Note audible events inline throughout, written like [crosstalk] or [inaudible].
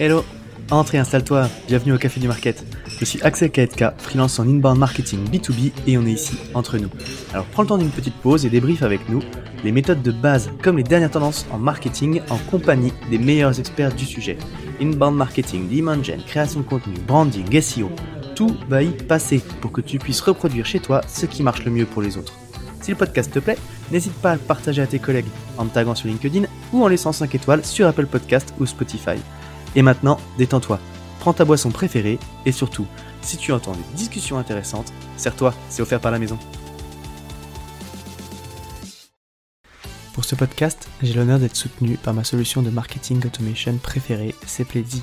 Hello, entre et installe-toi, bienvenue au Café du Market. Je suis Axel Kaetka, freelance en inbound marketing B2B et on est ici entre nous. Alors prends le temps d'une petite pause et débrief avec nous les méthodes de base comme les dernières tendances en marketing en compagnie des meilleurs experts du sujet. Inbound marketing, demand gen, création de contenu, branding, SEO, tout va y passer pour que tu puisses reproduire chez toi ce qui marche le mieux pour les autres. Si le podcast te plaît, n'hésite pas à le partager à tes collègues en me taguant sur LinkedIn ou en laissant 5 étoiles sur Apple Podcast ou Spotify. Et maintenant, détends-toi, prends ta boisson préférée et surtout, si tu entends des discussions intéressantes, serre-toi, c'est offert par la maison. Pour ce podcast, j'ai l'honneur d'être soutenu par ma solution de marketing automation préférée, Sepledzy.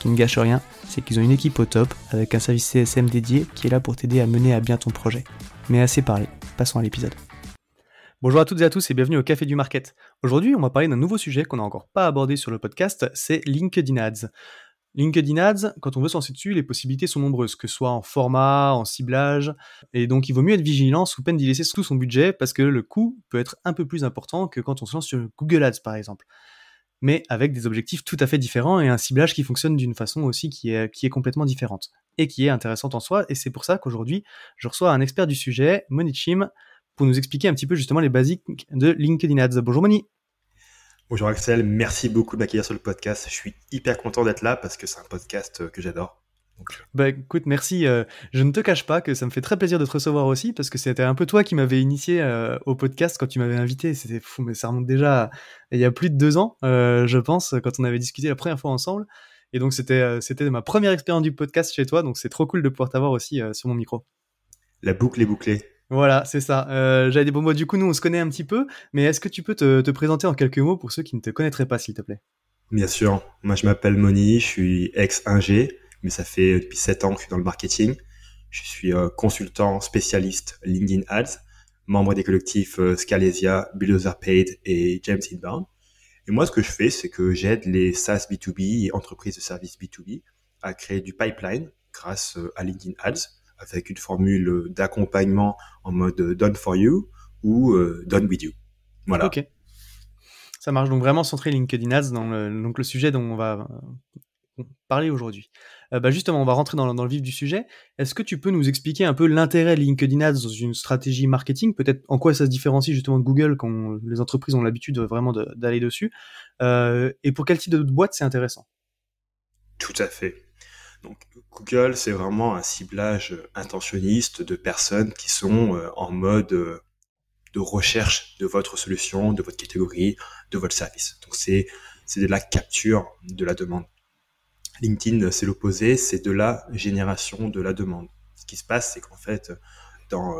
Qui ne gâche rien, c'est qu'ils ont une équipe au top avec un service CSM dédié qui est là pour t'aider à mener à bien ton projet. Mais assez parlé, passons à l'épisode. Bonjour à toutes et à tous et bienvenue au Café du Market. Aujourd'hui, on va parler d'un nouveau sujet qu'on n'a encore pas abordé sur le podcast, c'est LinkedIn Ads. LinkedIn Ads, quand on veut s'en dessus, les possibilités sont nombreuses, que ce soit en format, en ciblage, et donc il vaut mieux être vigilant sous peine d'y laisser tout son budget parce que le coût peut être un peu plus important que quand on se lance sur Google Ads par exemple. Mais avec des objectifs tout à fait différents et un ciblage qui fonctionne d'une façon aussi qui est, qui complètement différente et qui est intéressante en soi. Et c'est pour ça qu'aujourd'hui, je reçois un expert du sujet, Moni Chim, pour nous expliquer un petit peu justement les basiques de LinkedIn Ads. Bonjour Moni. Bonjour Axel, merci beaucoup de m'accueillir sur le podcast. Je suis hyper content d'être là parce que c'est un podcast euh, que j'adore. Euh. Bah écoute, merci. Euh, je ne te cache pas que ça me fait très plaisir de te recevoir aussi parce que c'était un peu toi qui m'avais initié au podcast quand tu m'avais invité. C'était fou, mais ça remonte déjà il y a plus de deux ans, je pense, quand on avait discuté la première fois ensemble. Et donc c'était c'était ma première expérience du podcast chez toi, donc c'est trop cool de pouvoir t'avoir aussi sur mon micro. La boucle est bouclée. Voilà, c'est ça. Euh, J'avais des bons mots. Du coup, nous, on se connaît un petit peu, mais est-ce que tu peux te, te, présenter en quelques mots pour ceux qui ne te connaîtraient pas, s'il te plaît? Bien sûr. Moi, je m'appelle Moni, je suis ex-ingé, mais ça fait depuis 7 ans que je suis dans le marketing. Je suis euh, consultant spécialiste LinkedIn Ads, membre des collectifs euh, Scalesia, Bulldozer Paid et James Inbound. Et moi, ce que je fais, c'est que j'aide les SaaS B2B et entreprises de services B2B à créer du pipeline grâce euh, à LinkedIn Ads avec une formule d'accompagnement en mode done for you ou done with you. Voilà. Ok. Ça marche donc vraiment centré LinkedIn Ads dans le, le sujet dont on va parler aujourd'hui. Euh, bah justement, on va rentrer dans, le vif du sujet. Est-ce que tu peux nous expliquer un peu l'intérêt LinkedIn Ads dans une stratégie marketing? Peut-être en quoi ça se différencie justement de Google quand les entreprises ont l'habitude vraiment d'aller dessus euh, Et pour quel type de boîte c'est intéressant? Tout à fait. Donc Google, c'est vraiment un ciblage intentionniste de personnes qui sont euh, en mode euh, de recherche de votre solution, de votre catégorie, de votre service. Donc c'est de la capture de la demande. LinkedIn, c'est l'opposé, c'est de la génération de la demande. Ce qui se passe, c'est qu'en fait, dans,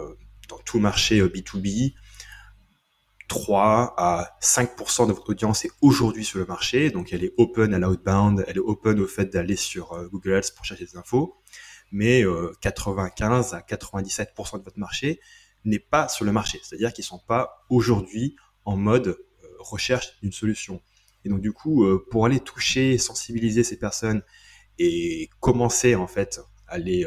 tout marché B2B, 3 à 5% de votre audience est aujourd'hui sur le marché. Donc, elle est open à l'outbound, elle est open au fait d'aller sur euh, Google Ads pour chercher des infos. Mais 95 euh, à 97% de votre marché n'est pas sur le marché. C'est-à-dire qu'ils sont pas aujourd'hui en mode euh, recherche d'une solution. Et donc, du coup, pour aller toucher, sensibiliser ces personnes et commencer, en fait, à les,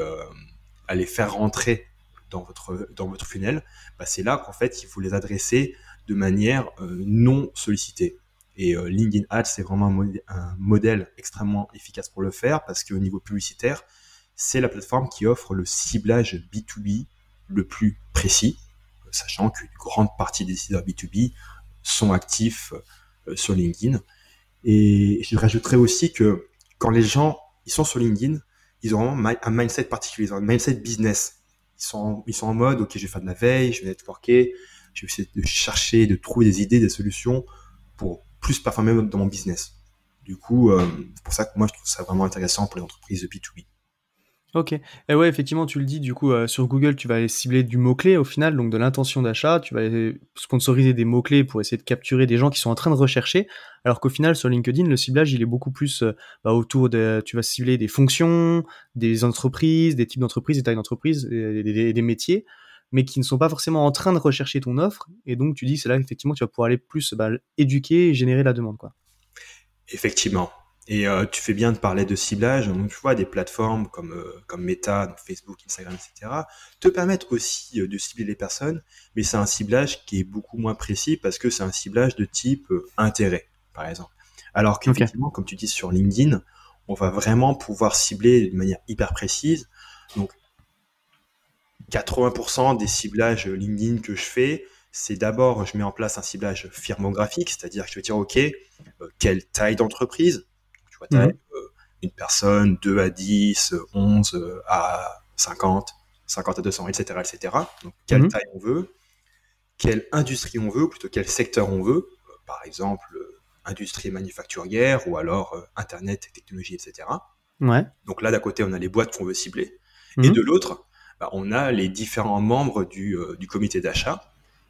les faire rentrer dans votre, funnel, bah, c'est là qu'en fait, il faut les adresser de manière euh, non sollicitée. Et euh, LinkedIn Ads, c'est vraiment un, modèle extrêmement efficace pour le faire parce qu'au niveau publicitaire, c'est la plateforme qui offre le ciblage B2B le plus précis, sachant qu'une grande partie des décideurs B2B sont actifs euh, sur LinkedIn. Et je rajouterais aussi que quand les gens ils sont sur LinkedIn, ils ont un mindset particulier, ils ont un mindset business. Ils sont, ils sont en mode, ok, je vais faire de la veille, je vais networker, je vais essayer de chercher, de trouver des idées, des solutions pour plus performer dans mon business. Du coup, euh, c'est pour ça que moi, je trouve ça vraiment intéressant pour les entreprises de B2B. Ok. Et ouais, effectivement, tu le dis, du coup, euh, sur Google, tu vas aller cibler du mot-clé au final, donc de l'intention d'achat. Tu vas aller sponsoriser des mots-clés pour essayer de capturer des gens qui sont en train de rechercher. Alors qu'au final, sur LinkedIn, le ciblage, il est beaucoup plus euh, bah, autour de. Tu vas cibler des fonctions, des entreprises, des types d'entreprises, des tailles d'entreprises, des, des, des, métiers, mais qui ne sont pas forcément en train de rechercher ton offre. Et donc, tu dis, c'est là, effectivement, tu vas pouvoir aller plus bah, éduquer et générer la demande, quoi. Effectivement. Et euh, tu fais bien de parler de ciblage. Donc, tu vois, des plateformes comme, euh, comme Meta, Facebook, Instagram, etc., te permettent aussi euh, de cibler les personnes, mais c'est un ciblage qui est beaucoup moins précis parce que c'est un ciblage de type intérêt, par exemple. Alors qu'effectivement, comme tu dis sur LinkedIn, on va vraiment pouvoir cibler de manière hyper précise. Donc, 80% des ciblages LinkedIn que je fais, c'est d'abord, je mets en place un ciblage firmographique, c'est-à-dire que je vais dire, OK, quelle taille d'entreprise Euh, une personne, 2 à 10, 11 euh, à 50, 50 à 200, etc. etc. Donc, quelle mhm. taille on veut, quelle industrie on veut, ou plutôt quel secteur on veut. Euh, par exemple, industrie manufacturière ou alors Internet, technologie, etc. Ouais. Donc là, d'un côté, on a les boîtes qu'on veut cibler. Et mhm. de l'autre, bah, on a les différents membres du, du comité d'achat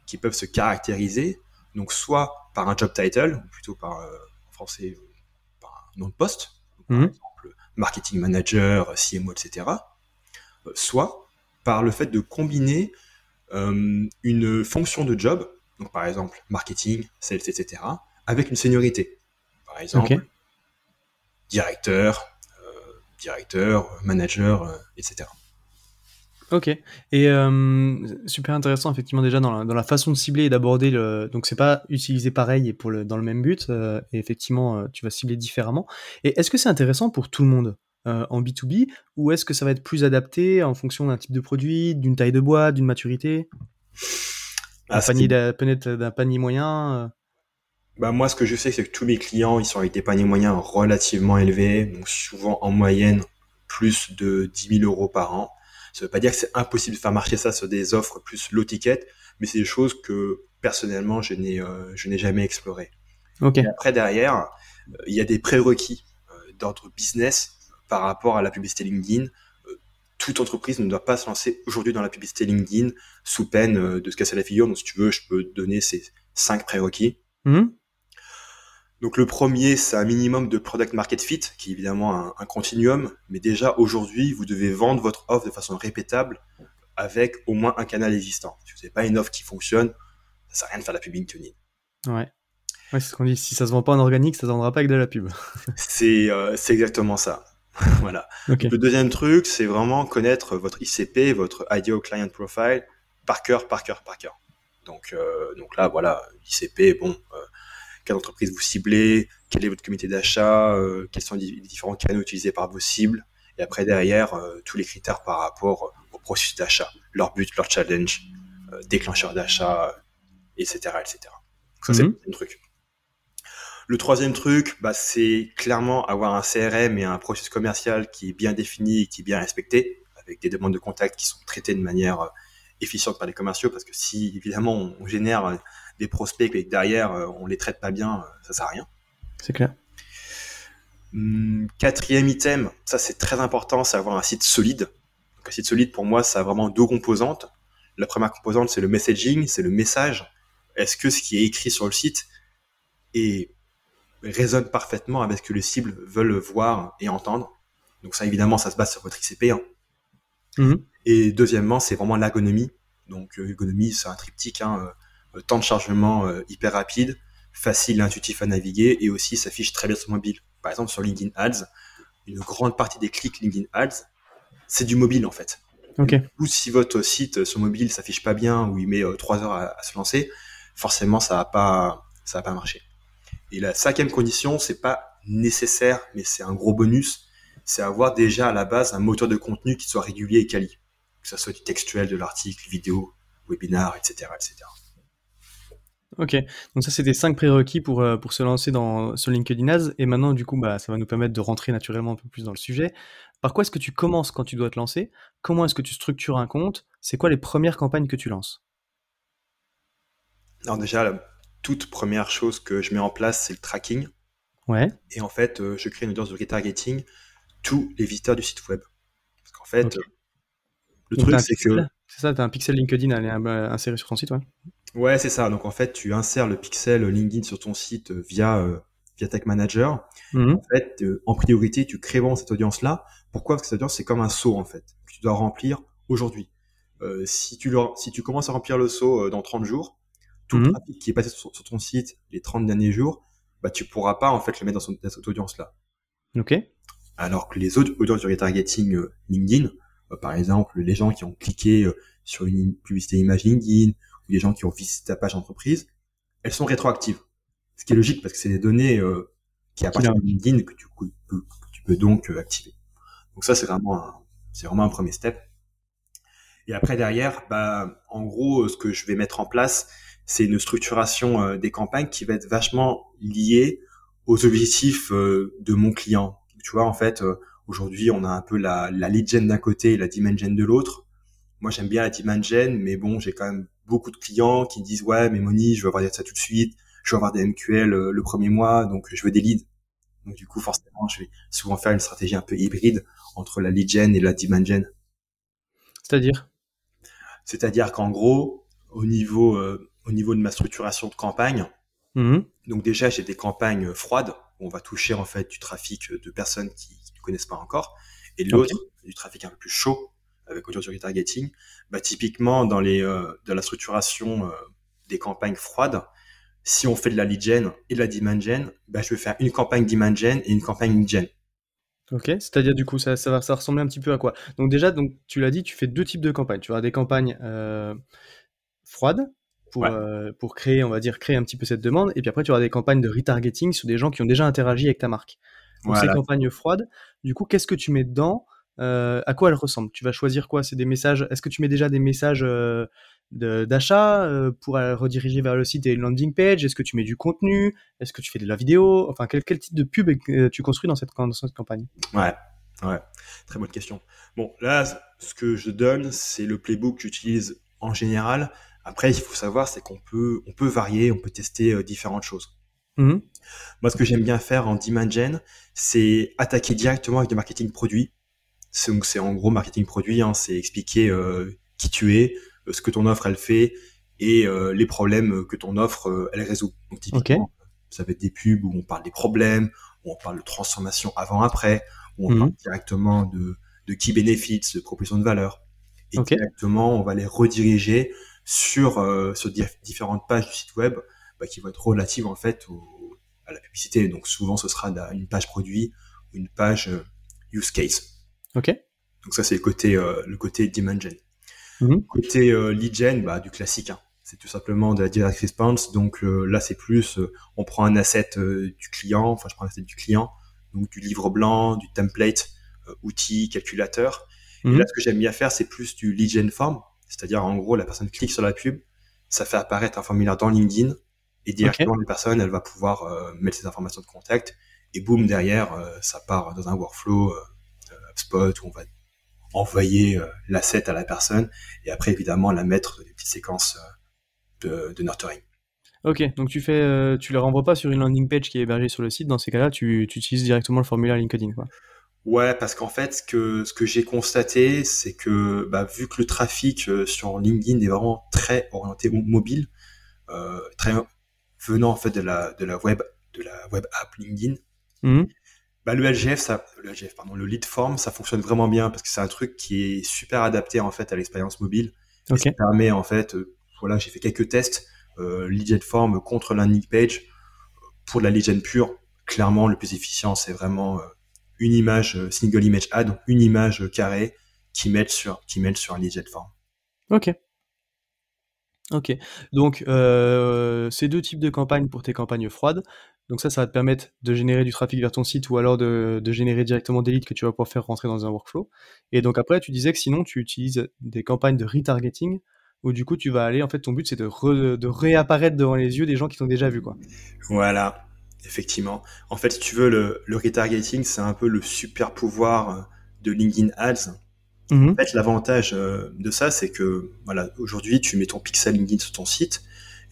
qui peuvent se caractériser, donc soit par un job title, ou plutôt par, en français, nom de poste, par mhm. exemple marketing manager, CMO, etc., euh, soit par le fait de combiner euh, une fonction de job, donc par exemple marketing, sales, etc., avec une seniorité. Par exemple, directeur, euh, directeur, manager, etc. Ok. Et euh, super intéressant effectivement déjà dans la, dans la façon de cibler et d'aborder le. Donc c'est pas utilisé pareil et pour le dans le même but. Euh, et effectivement, euh, tu vas cibler différemment. Et est-ce que c'est intéressant pour tout le monde en B2B ou est-ce que ça va être plus adapté en fonction d'un type de produit, d'une taille de boîte, d'une maturité, ah, d'un panier, moyen bah moi, ce que je sais, c'est que tous mes clients, ils sont avec des paniers moyens relativement élevés, donc souvent en moyenne plus de 10 000 euros par an. Ça veut pas dire que c'est impossible de faire marcher ça sur des offres plus low ticket, mais c'est des choses que personnellement je n'ai euh, je n'ai jamais explorées. Okay. après derrière, euh, il y a des prérequis euh, d'ordre business par rapport à la publicité LinkedIn. toute entreprise ne doit pas se lancer aujourd'hui dans la publicité LinkedIn sous peine de se casser la figure. Donc si tu veux, je peux donner ces cinq prérequis. Mmh. Donc le premier, c'est un minimum de product market fit, qui est évidemment un, un continuum, mais déjà aujourd'hui, vous devez vendre votre offre de façon répétable avec au moins un canal existant. Si vous n'avez pas une offre qui fonctionne, ça sert à rien de faire de la pub LinkedIn. Ouais. Ouais, c'est ce qu'on dit. Si ça se vend pas en organique, ça se vendra pas avec de la pub. [laughs] c'est euh, exactement ça. [laughs] voilà. Le deuxième truc, c'est vraiment connaître votre ICP, votre Ideal Client Profile, par cœur, par cœur, par cœur. Donc, euh, donc là, voilà, ICP, bon, euh, quelle entreprise vous ciblez, quel est votre comité d'achat, euh, quels sont les différents canaux utilisés par vos cibles, et après derrière euh, tous les critères par rapport au processus d'achat, leur but, leur challenge, euh, déclencheur d'achat, etc., etc. Ça c'est mhm. le truc. Le troisième truc, bah, c'est clairement avoir un CRM et un processus commercial qui est bien défini et qui est bien respecté, avec des demandes de contact qui sont traitées de manière efficiente par les commerciaux, parce que si évidemment on génère des prospects et que derrière euh, on les traite pas bien, euh, ça sert à rien. C'est clair. Hum, quatrième item, ça c'est très important, c'est avoir un site solide. un site solide pour moi, ça a vraiment deux composantes. La première composante, c'est le messaging, c'est le message. Est-ce que ce qui est écrit sur le site et résonne parfaitement avec ce que les cibles veulent voir et entendre? Donc ça, évidemment, ça se base sur votre ICP. Hein. Mhm. Et deuxièmement, c'est vraiment l'ergonomie. Donc, euh, ergonomie, c'est un triptyque. Hein, temps de chargement euh, hyper rapide, facile et intuitif à naviguer et aussi s'affiche très bien sur mobile. Par exemple, sur LinkedIn Ads, une grande partie des clics LinkedIn Ads, c'est du mobile en fait. Ou si votre site sur mobile s'affiche pas bien ou il met euh, trois heures à, se lancer, forcément ça va pas ça va pas marcher. Et la cinquième condition, c'est pas nécessaire, mais c'est un gros bonus, c'est avoir déjà à la base un moteur de contenu qui soit régulier et quali, que ce soit du textuel, de l'article, vidéo, webinar, etc., etc. Ok, donc ça c'était cinq prérequis pour, euh, pour se lancer dans, sur LinkedIn Ads. Et maintenant, du coup, bah, ça va nous permettre de rentrer naturellement un peu plus dans le sujet. Par quoi est-ce que tu commences quand tu dois te lancer? Comment est-ce que tu structures un compte? C'est quoi les premières campagnes que tu lances? Alors déjà, la toute première chose que je mets en place, c'est le tracking. Ouais. Et en fait, euh, je crée une audience de retargeting tous les visiteurs du site web. Parce qu'en fait, le truc, c'est que. C'est ça, tu as un pixel LinkedIn à aller insérer sur ton site, ouais. Ouais, c'est ça. Donc en fait, tu insères le pixel LinkedIn sur ton site via via Tag Manager. Mhm. En fait, en priorité, tu crées vraiment cette audience-là. Pourquoi? Parce que cette audience, c'est comme un saut en fait que tu dois remplir aujourd'hui. si tu si tu commences à remplir le saut dans 30 jours, tout le mhm. trafic qui est passé sur, ton site les 30 derniers jours, bah tu pourras pas en fait le mettre dans, cette audience-là. Ok. Alors que les autres audiences du retargeting LinkedIn, euh, par exemple, les gens qui ont cliqué euh, sur une publicité image LinkedIn ou les gens qui ont visité ta page entreprise, elles sont rétroactives. Ce qui est logique parce que c'est des données euh, qui appartiennent à LinkedIn que tu, peux, donc activer. Donc ça, c'est vraiment un, c'est vraiment un premier step. Et après derrière, bah, en gros, ce que je vais mettre en place, c'est une structuration des campagnes qui va être vachement liée aux objectifs de mon client. Tu vois, en fait, Aujourd'hui, on a un peu la, la lead gen d'un côté et la demand gen de l'autre. Moi, j'aime bien la demand gen, mais bon, j'ai quand même beaucoup de clients qui disent ouais, mais Moni, je veux avoir ça tout de suite, je veux avoir des MQL euh, le premier mois, donc je veux des leads. Donc du coup, forcément, je vais souvent faire une stratégie un peu hybride entre la lead gen et la demand gen. C'est-à-dire? C'est-à-dire qu'en gros, au niveau euh, au niveau de ma structuration de campagne, mmh donc déjà j'ai des campagnes froides où on va toucher en fait du trafic de personnes qui, connaissent pas encore. Et l'autre, du trafic un peu plus chaud avec audience du retargeting. Bah, typiquement, dans les, euh, de la structuration euh, des campagnes froides, si on fait de la lead gen et de la demand gen, bah, je vais faire une campagne demand gen et une campagne lead gen. Ok, c'est-à-dire du coup, ça, ça va ça ressembler un petit peu à quoi? Donc déjà, donc tu l'as dit, tu fais deux types de campagnes. Tu as des campagnes euh, froides pour, pour créer, on va dire, créer un petit peu cette demande, et puis après tu auras des campagnes de retargeting sur des gens qui ont déjà interagi avec ta marque pour ces campagnes froides. Du coup, qu'est-ce que tu mets dedans euh, À quoi elles ressemblent? Tu vas choisir quoi? C'est des messages Est-ce que tu mets déjà des messages euh, d'achat euh, pour rediriger vers le site et une landing page? Est-ce que tu mets du contenu? Est-ce que tu fais de la vidéo? Enfin, quel, quel type de pub tu construis dans cette, dans cette campagne? Ouais, ouais, très bonne question. Bon, là, ce que je donne, c'est le playbook que j'utilise en général. Après, il faut savoir, c'est qu'on peut, on peut varier, on peut tester différentes choses. Mmh Moi, ce que j'aime bien faire en demand gen, c'est attaquer directement avec du marketing produit. Donc, c'est en gros marketing produit, hein, c'est expliquer euh, qui tu es, euh, ce que ton offre elle fait et euh, les problèmes que ton offre elle résout. Donc, typiquement, ça va être des pubs où on parle des problèmes, où on parle de transformation avant-après, où on mmh parle directement de, de key benefits, de proposition de valeur. Et directement, on va les rediriger sur, sur différentes pages du site web bah, qui vont être relatives en fait à la publicité. Donc souvent ce sera une page produit ou une page euh, use case. Ok. Donc ça c'est le côté euh, le côté demand gen. Mm-hmm. Côté euh, lead gen, bah, du classique. Hein. C'est tout simplement de la direct response. Donc là c'est plus, on prend un asset du client, enfin je prends un asset du client, donc du livre blanc, du template, outil, calculateur. Et mm-hmm. là ce que j'aime bien faire c'est plus du lead gen form, c'est-à-dire en gros la personne clique sur la pub, ça fait apparaître un formulaire dans LinkedIn et directement, okay. personne, elle va pouvoir euh, mettre ses informations de contact. Et boum, derrière, euh, ça part dans un workflow euh, HubSpot où on va envoyer l'asset à la personne et après, évidemment, la mettre des petites séquences de, de nurturing. Ok, donc tu fais, tu les renvoies pas sur une landing page qui est hébergée sur le site. Dans ces cas-là, tu, tu utilises directement le formulaire LinkedIn, quoi. Ouais, parce qu'en fait, ce que, ce que j'ai constaté, c'est que bah, vu que le trafic sur LinkedIn est vraiment très orienté mobile, euh, très venant en fait de la, de la web, de la web app LinkedIn, mhm. bah, le LGF, ça, le LGF, pardon, le lead form, ça fonctionne vraiment bien parce que c'est un truc qui est super adapté en fait à l'expérience mobile. Et ça permet en fait, euh, voilà, j'ai fait quelques tests, euh, lead form contre landing page. Pour la lead gen pure, clairement, le plus efficient, c'est vraiment euh, une image euh, single image ad, donc une image carrée qui met sur, qui met sur un lead gen form. Ok. Ok. Donc, ces deux types de campagnes pour tes campagnes froides. Donc ça, ça va te permettre de générer du trafic vers ton site ou alors de, générer directement des leads que tu vas pouvoir faire rentrer dans un workflow. Et donc après, tu disais que sinon, tu utilises des campagnes de retargeting où du coup, tu vas aller, en fait, ton but, c'est de, de réapparaître devant les yeux des gens qui t'ont déjà vu, quoi. Voilà, effectivement. En fait, si tu veux, le, le retargeting, c'est un peu le super pouvoir de LinkedIn Ads Mhm. En fait, l'avantage euh, de ça, c'est que voilà, aujourd'hui, tu mets ton pixel LinkedIn sur ton site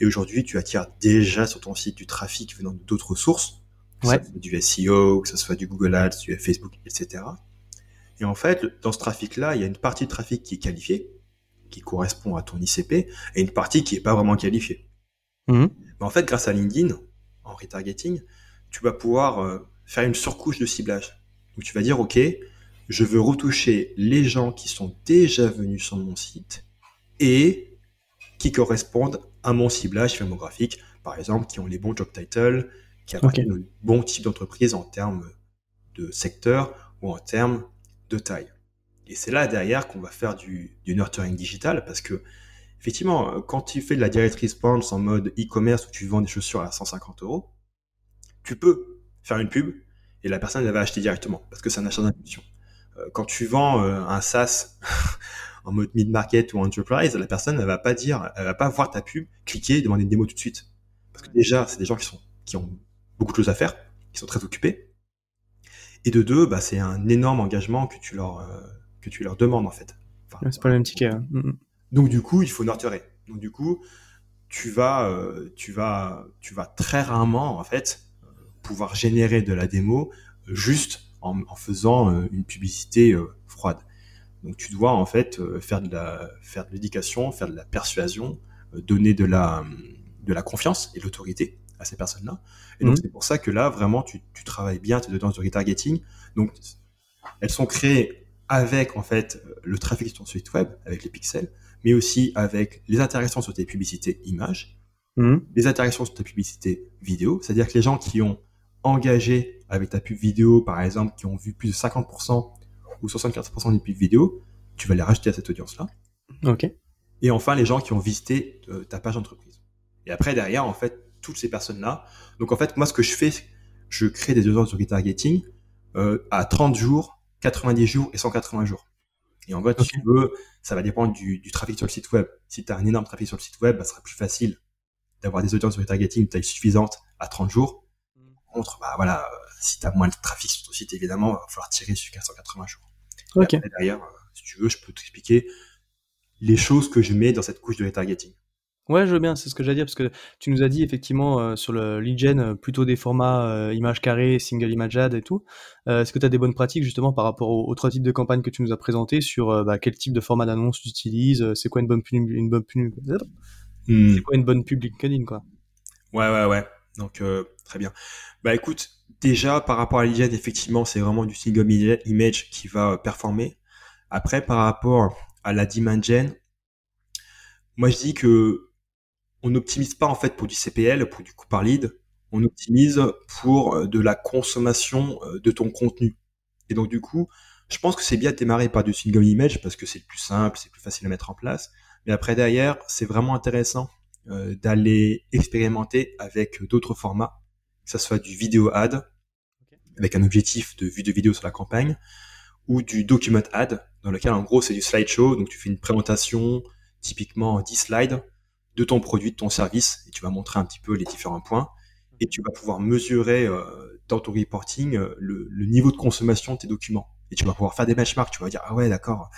et aujourd'hui, tu attires déjà sur ton site du trafic venant d'autres sources, que soit du SEO, que ce soit du Google Ads, du Facebook, etc. Et en fait, dans ce trafic-là, il y a une partie de trafic qui est qualifiée, qui correspond à ton ICP, et une partie qui est pas vraiment qualifiée. Mhm. Mais en fait, grâce à LinkedIn, en retargeting, tu vas pouvoir euh, faire une surcouche de ciblage. Donc tu vas dire, OK, je veux retoucher les gens qui sont déjà venus sur mon site et qui correspondent à mon ciblage firmographique, par exemple, qui ont les bons job titles, qui appartiennent au bon type d'entreprise en termes de secteur ou en termes de taille. Et c'est là derrière qu'on va faire du, du nurturing digital parce que effectivement, quand tu fais de la direct response en mode e-commerce où tu vends des chaussures à 150 euros, tu peux faire une pub et la personne elle va acheter directement parce que c'est un achat d'impulsion. Euh, quand tu vends euh, un SaaS [laughs] en mode mid-market ou enterprise, la personne elle va pas dire, elle va pas voir ta pub, cliquer, demander une démo tout de suite. Parce que déjà, c'est des gens qui sont qui ont beaucoup de choses à faire, qui sont très occupés. Et de deux, bah, c'est un énorme engagement que tu leur euh, que tu leur demandes en fait. Enfin, c'est pas le même ticket. Hein. Mm, mm. Donc du coup, il faut nurturer. Donc du coup, tu vas, euh, tu vas, tu vas très rarement en fait pouvoir générer de la démo juste en, en faisant euh, une publicité froide. Donc tu dois en fait faire de la, faire de l'éducation, faire de la persuasion, donner de la, de la confiance et de l'autorité à ces personnes-là. Et donc Mhm. c'est pour ça que là vraiment tu, tu travailles bien tes dans du retargeting. Donc elles sont créées avec en fait le trafic sur ton site web, avec les pixels, mais aussi avec les interactions sur tes publicités images, Mhm. les interactions sur tes publicités vidéo, c'est-à-dire que les gens qui ont engagé avec ta pub vidéo, par exemple, qui ont vu plus de 50% ou 74% des pubs vidéo, tu vas les rajouter à cette audience-là. Ok. Et enfin, les gens qui ont visité euh, ta page d'entreprise. Et après, derrière, en fait, toutes ces personnes-là. Donc, en fait, moi, ce que je fais, je crée des audiences de retargeting euh, à 30 jours, 90 jours et 180 jours. Et en fait, si tu veux, ça va dépendre du, du trafic sur le site web. Si tu as un énorme trafic sur le site web, bah, ça sera plus facile d'avoir des audiences de retargeting de taille suffisante à 30 jours. Par contre, bah, voilà, euh, si tu as moins de trafic sur ton site, évidemment, il va falloir tirer sur 480 jours. Et Ok. après, derrière, euh, si tu veux, je peux t'expliquer les choses que je mets dans cette couche de retargeting. Ouais, je veux bien, c'est ce que j'allais dire, parce que tu nous as dit effectivement euh, sur le lead gen, euh, plutôt des formats euh, image carrée, single image ad et tout. Euh, Est-ce que tu as des bonnes pratiques justement par rapport aux, aux trois types de campagnes que tu nous as présentés sur euh, bah, quel type de format d'annonce tu utilises, euh, c'est quoi une bonne pub, une bonne pub, Hmm. c'est quoi une bonne pub LinkedIn quoi. Ouais, ouais, ouais. Donc, euh, très bien. Bah écoute, déjà, par rapport à l'hygiène, effectivement, c'est vraiment du single ima- image qui va euh, performer. Après, par rapport à la demand gen, moi, je dis que on n'optimise pas, en fait, pour du CPL, pour du coût par lead. On optimise pour euh, de la consommation de ton contenu. Et donc, du coup, je pense que c'est bien de démarrer par du single image parce que c'est le plus simple, c'est plus facile à mettre en place. Mais après, derrière, c'est vraiment intéressant euh, d'aller expérimenter avec d'autres formats, que ce soit du vidéo ad, avec un objectif de vue de vidéo sur la campagne, ou du document ad, dans lequel en gros c'est du slideshow, donc tu fais une présentation, typiquement 10 slides, de ton produit, de ton service, et tu vas montrer un petit peu les différents points, et tu vas pouvoir mesurer euh, dans ton reporting euh, le, le niveau de consommation de tes documents. Et tu vas pouvoir faire des benchmarks, tu vas dire, ah ouais, d'accord,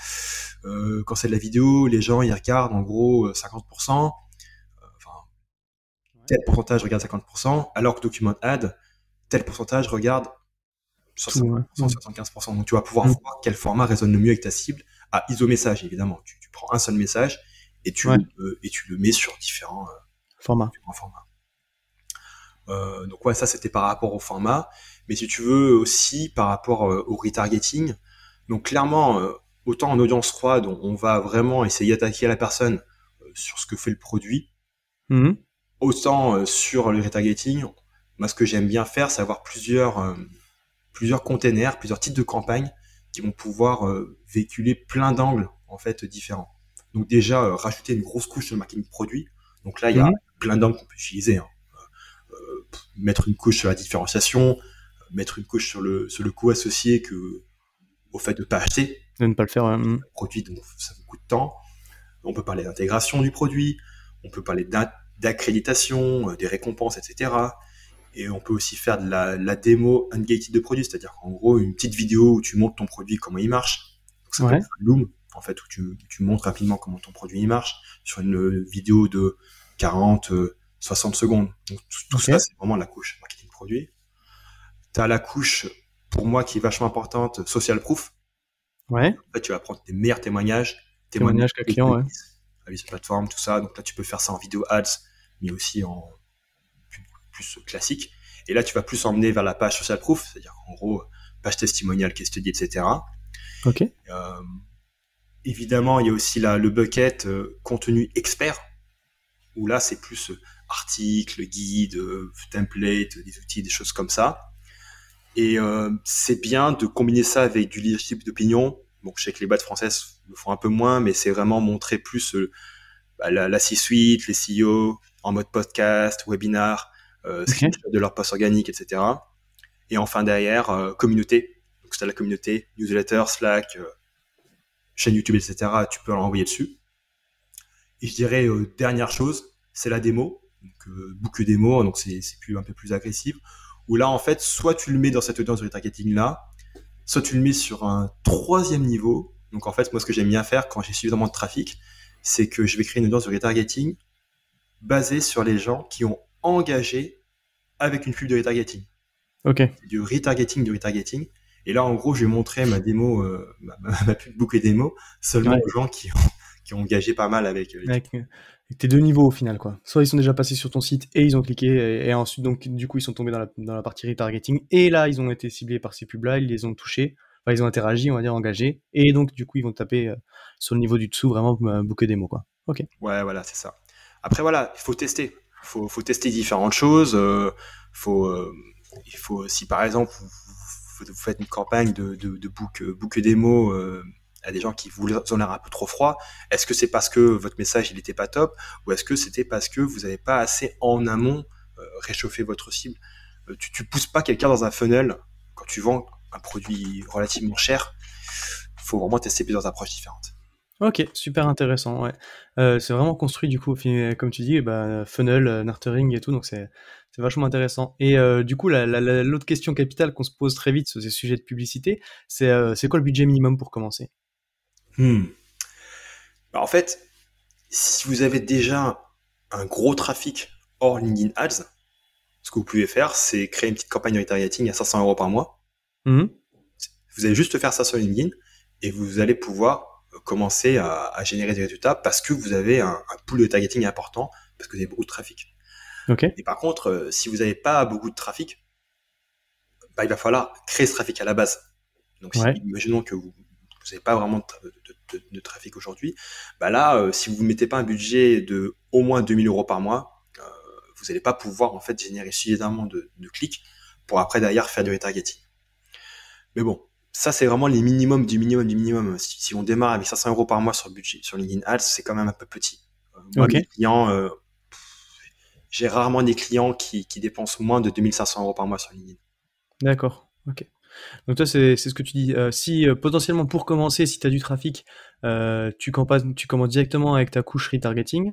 euh, quand c'est de la vidéo, les gens, ils regardent en gros euh, 50%, euh, enfin, tel pourcentage regarde 50%, alors que Document Ad, tel pourcentage regarde 60%, Tout, ouais. 75%. Donc tu vas pouvoir Mm. voir quel format résonne le mieux avec ta cible à iso-message, évidemment. Tu, tu prends un seul message et tu, Ouais. le, et tu le mets sur différents, euh, Format. différents formats. Euh, donc ouais, ça c'était par rapport au format, mais si tu veux aussi par rapport euh, au retargeting. Donc clairement, euh, autant en audience froide, on, on va vraiment essayer d'attaquer la personne euh, sur ce que fait le produit, Mhm. Autant euh, sur le retargeting, moi ce que j'aime bien faire, c'est avoir plusieurs euh, plusieurs containers, plusieurs types de campagnes qui vont pouvoir euh, véhiculer plein d'angles en fait différents. Donc déjà rajouter une grosse couche de marketing produit. Donc là il y a Mhm. plein d'angles qu'on peut utiliser. hein. Euh, mettre une couche sur la différenciation, mettre une couche sur le sur le coût associé que au fait de pas acheter De ne pas le faire. ouais. Mhm. le produit, donc ça beaucoup de temps. On peut parler d'intégration du produit, on peut parler d'accréditation, euh, des récompenses, etc. Et on peut aussi faire de la, la démo ungated de produit, c'est-à-dire qu'en gros, une petite vidéo où tu montres ton produit, comment il marche. Donc ça Ouais. peut être un loom, en fait, où tu, tu montres rapidement comment ton produit il marche sur une euh, vidéo de 40, euh, 60 secondes. Donc tout, ça, c'est vraiment la couche marketing produit. Tu as la couche, pour moi, qui est vachement importante, social proof. Ouais. En fait, tu vas prendre tes meilleurs témoignages, témoignages qu'un client, ouais. Cette plateforme, tout ça. Donc là, tu peux faire ça en vidéo ads, mais aussi en plus, plus classique. Et là, tu vas plus emmener vers la page social proof, c'est-à-dire en gros, page testimonial, case study, etc. Ok. Euh, évidemment, il y a aussi la, le bucket euh, contenu expert, où là, c'est plus euh, articles, guides, euh, templates, des outils, des choses comme ça. Et euh, c'est bien de combiner ça avec du leadership d'opinion. Bon, je sais que les boîtes françaises le font un peu moins, mais c'est vraiment montrer plus euh, bah, la, la C-suite, les CEO en mode podcast, webinar, euh, de leur post organique, etc. Et enfin derrière, euh, communauté. Donc c'est la communauté, newsletter, Slack, euh, chaîne YouTube, etc. Tu peux l'envoyer dessus. Et je dirais euh, dernière chose, c'est la démo. Donc book démo, donc c'est c'est plus un peu plus agressif. Où là en fait, soit tu le mets dans cette audience de retargeting là, soit tu le mets sur un troisième niveau. Donc en fait, moi ce que j'aime bien faire quand j'ai suffisamment de trafic, c'est que je vais créer une audience de retargeting basée sur les gens qui ont engagé avec une pub de retargeting Ok. du retargeting, du retargeting. Et là, en gros, je vais montrer ma démo, euh, ma, pub bouquet démo, seulement Ouais. aux gens qui ont, qui ont engagé pas mal avec. euh, Avec, avec tes deux niveaux au final, quoi. Soit ils sont déjà passés sur ton site et ils ont cliqué, et, et ensuite, donc, du coup, ils sont tombés dans la, dans la partie retargeting, et là, ils ont été ciblés par ces pubs-là, ils les ont touchés, ils ont interagi, on va dire, engagés, et donc, du coup, ils vont taper euh, sur le niveau du dessous, vraiment, euh, bouquet démo, quoi. Ok. Ouais, voilà, c'est ça. Après, voilà, il faut tester. Faut, faut tester différentes choses. euh, faut, il faut, si par exemple, vous, faites une campagne de, de, de book, démo à des gens qui vous ont l'air un peu trop froid, est-ce que c'est parce que votre message il était pas top ou est-ce que c'était parce que vous n'avez pas assez en amont réchauffé votre cible? Tu, tu pousses pas quelqu'un dans un funnel quand tu vends un produit relativement cher. Il faut vraiment tester plusieurs approches différentes. Ok, super intéressant, ouais. Euh, c'est vraiment construit, du coup, comme tu dis, bah, funnel, euh, nurturing et tout, donc c'est c'est vachement intéressant. Et euh, du coup, la- la- la- l'autre question capitale qu'on se pose très vite sur ces sujets de publicité, c'est euh, c'est quoi le budget minimum pour commencer? Hmm. Bah, en fait, si vous avez déjà un gros trafic hors LinkedIn Ads, ce que vous pouvez faire, c'est créer une petite campagne de retargeting à 500 euros par mois. Mhm. Vous allez juste faire ça sur LinkedIn et vous allez pouvoir euh, commencer à, à générer des résultats parce que vous avez un, un pool de targeting important, parce que vous avez beaucoup de trafic. Et par contre, euh, si vous n'avez pas beaucoup de trafic, bah, il va falloir créer ce trafic à la base. Donc, si- imaginons que vous n'avez pas vraiment de, tra- de- de- de trafic aujourd'hui, bah là, euh, si vous ne mettez pas un budget de au moins 2000 euros par mois, euh, vous n'allez pas pouvoir en fait générer suffisamment de, de clics pour après derrière faire du retargeting. Mais bon, ça c'est vraiment les minimums du minimum du minimum. Si, si on démarre avec 500 euros par mois sur budget sur LinkedIn Ads, c'est quand même un peu petit. Euh, moi, Ok. mes clients, euh, j'ai rarement des clients qui, qui dépensent moins de 2500 euros par mois sur LinkedIn. D'accord. Ok. Donc toi, c'est c'est ce que tu dis. Euh, si euh, potentiellement pour commencer, si tu as du trafic, tu, commences, tu commences directement avec ta couche retargeting.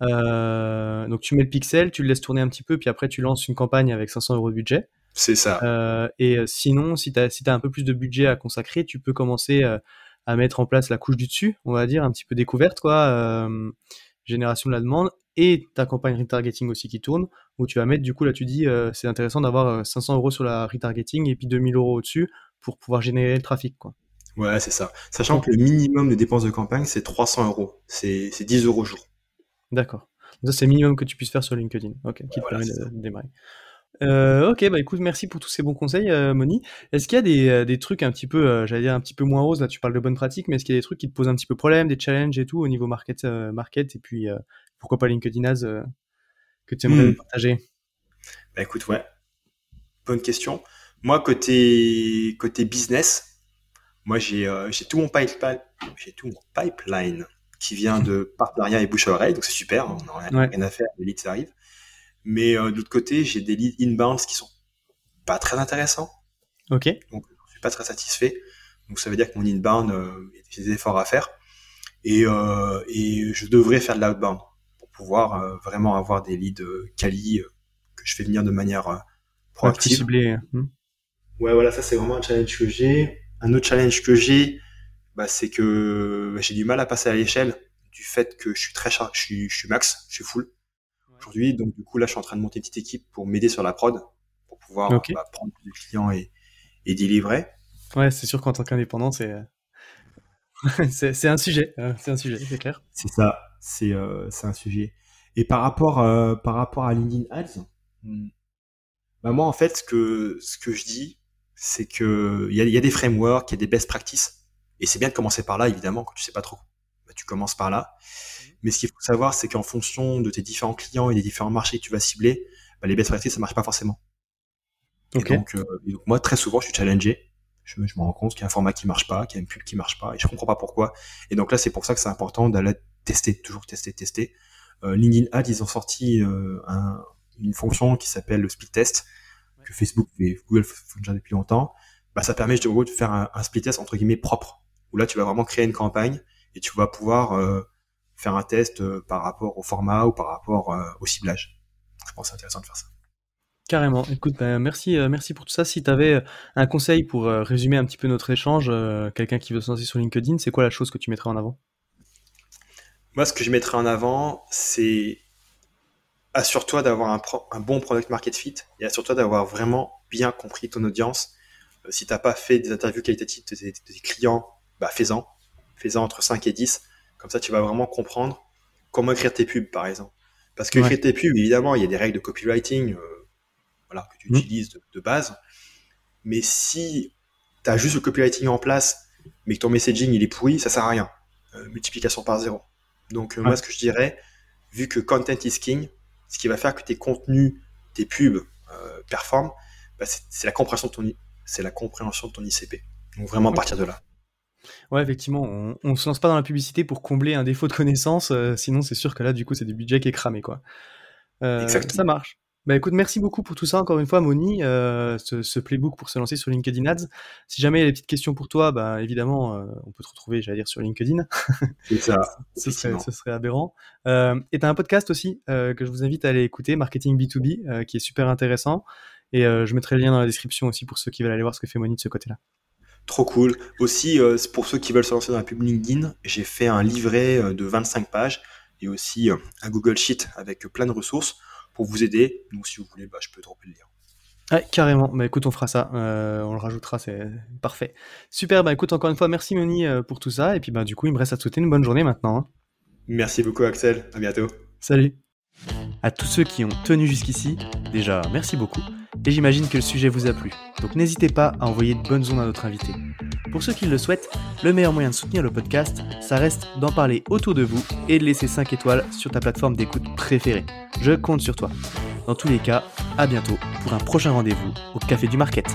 Donc tu mets le pixel, tu le laisses tourner un petit peu, puis après tu lances une campagne avec 500 euros de budget. C'est ça. Euh, et euh, sinon, si tu as, si un peu plus de budget à consacrer, tu peux commencer euh, à mettre en place la couche du dessus, on va dire, un petit peu découverte, quoi, euh, génération de la demande, et ta campagne retargeting aussi qui tourne, où tu vas mettre, du coup, là tu dis, c'est intéressant d'avoir euh, 500 euros sur la retargeting et puis 2000 euros au-dessus pour pouvoir générer le trafic, quoi. Ouais, c'est ça. Sachant que le minimum de dépenses de campagne, c'est 300 euros. C'est c'est 10 euros jour. D'accord. Ça, c'est le minimum que tu puisses faire sur LinkedIn, ok, qui te permet de démarrer. Euh, ok, bah écoute, merci pour tous ces bons conseils, euh, Moni. Est-ce qu'il y a des, euh, des trucs un petit peu, euh, j'allais dire un petit peu moins roses, là tu parles de bonnes pratiques, mais est-ce qu'il y a des trucs qui te posent un petit peu problème, des challenges et tout au niveau market, market et puis pourquoi pas LinkedIn Ads que tu aimerais Hmm. partager? Bah écoute, ouais. Bonne question. Moi, côté, côté business, moi j'ai tout mon pipeline, j'ai tout mon pipeline qui vient de [laughs] partenariats et bouche à oreille, donc c'est super, on n'a rien, Ouais. rien à faire, les leads arrivent. Mais euh, de l'autre côté, j'ai des leads inbounds qui sont pas très intéressants, Ok, donc je suis pas très satisfait. Donc ça veut dire que mon inbound, euh, j'ai des efforts à faire. Et, euh, et je devrais faire de l'outbound pour pouvoir euh, vraiment avoir des leads quali que je fais venir de manière proactive. ciblé. hmm. Ouais, voilà, ça c'est vraiment un challenge que j'ai. Un autre challenge que j'ai, bah, c'est que bah, j'ai du mal à passer à l'échelle du fait que je suis très char- je suis, je suis max, je suis full aujourd'hui. Donc du coup là, je suis en train de monter une petite équipe pour m'aider sur la prod, pour pouvoir Ok. bah, prendre plus de clients et, et délivrer. Ouais, c'est sûr qu'en tant qu'indépendant, c'est euh, [laughs] c'est un sujet, c'est un sujet, c'est clair. C'est ça, c'est un sujet. Et par rapport, par rapport à LinkedIn Ads, hmm, bah moi en fait ce que ce que je dis, c'est que il y a, y a, des frameworks, il y a des best practices, et c'est bien de commencer par là évidemment quand tu sais pas trop. Tu commences par là. Mmh. Mais ce qu'il faut savoir, c'est qu'en fonction de tes différents clients et des différents marchés que tu vas cibler, bah, les best practices ça marche pas forcément. Euh, donc, moi très souvent je suis challengé. Je, je me rends compte qu'il y a un format qui marche pas, qu'il y a une pub qui marche pas, et je comprends pas pourquoi. Et donc là c'est pour ça que c'est important d'aller tester, toujours tester, tester. Euh, LinkedIn Ads ils ont sorti euh, un, une fonction qui s'appelle le split test, que Facebook et Google font déjà depuis longtemps, bah, ça permet de faire un, un, split test entre guillemets propre, où là tu vas vraiment créer une campagne et tu vas pouvoir euh, faire un test euh, par rapport au format ou par rapport euh, au ciblage. Je pense que c'est intéressant de faire ça. Carrément. Écoute, bah, merci, merci pour tout ça. Si tu avais un conseil pour résumer un petit peu notre échange, quelqu'un qui veut se lancer sur LinkedIn, c'est quoi la chose que tu mettrais en avant? Moi, ce que je mettrais en avant, c'est assure-toi d'avoir un, un, bon product market fit et assure-toi d'avoir vraiment bien compris ton audience. Si tu n'as pas fait des interviews qualitatives de tes, clients, bah fais-en. Fais-en entre 5 et 10. Comme ça, tu vas vraiment comprendre comment écrire tes pubs, par exemple. Parce que écrire tes pubs, évidemment, il y a des règles de copywriting euh, voilà, que tu mmh. utilises de, base. Mais si tu as juste le copywriting en place, mais que ton messaging il est pourri, ça sert à rien. Euh, multiplication par zéro. Donc moi, ce que je dirais, vu que content is king, ce qui va faire que tes contenus, tes pubs euh, performent, bah, c'est la compréhension de ton c'est la compréhension de ton ICP. Donc vraiment à partir de là. Ouais, effectivement, on, on se lance pas dans la publicité pour combler un défaut de connaissance, euh, sinon c'est sûr que là, du coup, c'est du budget qui est cramé, quoi. Euh, Exactement. Ça marche. Bah écoute, merci beaucoup pour tout ça encore une fois, Moni, euh, ce, playbook pour se lancer sur LinkedIn Ads. Si jamais il y a des petites questions pour toi, bah évidemment, euh, on peut te retrouver, j'allais dire, sur LinkedIn. C'est ça. [laughs] ce, serait, ce serait aberrant. Euh, et tu as un podcast aussi que je vous invite à aller écouter, Marketing B2B, euh, qui est super intéressant. Et je mettrai le lien dans la description aussi pour ceux qui veulent aller voir ce que fait Moni de ce côté-là. Trop cool. Aussi, pour ceux qui veulent se lancer dans la pub LinkedIn, j'ai fait un livret de 25 pages et aussi un Google Sheet avec plein de ressources pour vous aider. Donc si vous voulez, bah, je peux dropper le lien. Ouais, carrément. Bah écoute, on fera ça. Euh, on le rajoutera, c'est parfait. Super. Bah écoute, encore une fois, merci Moni euh, pour tout ça. Et puis bah du coup, il me reste à te souhaiter une bonne journée maintenant. Hein. Merci beaucoup Axel. À bientôt. Salut. À tous ceux qui ont tenu jusqu'ici, déjà merci beaucoup. Et j'imagine que le sujet vous a plu. Donc n'hésitez pas à envoyer de bonnes ondes à notre invité. Pour ceux qui le souhaitent, le meilleur moyen de soutenir le podcast, ça reste d'en parler autour de vous et de laisser 5 étoiles sur ta plateforme d'écoute préférée. Je compte sur toi. Dans tous les cas, à bientôt pour un prochain rendez-vous au Café du Market.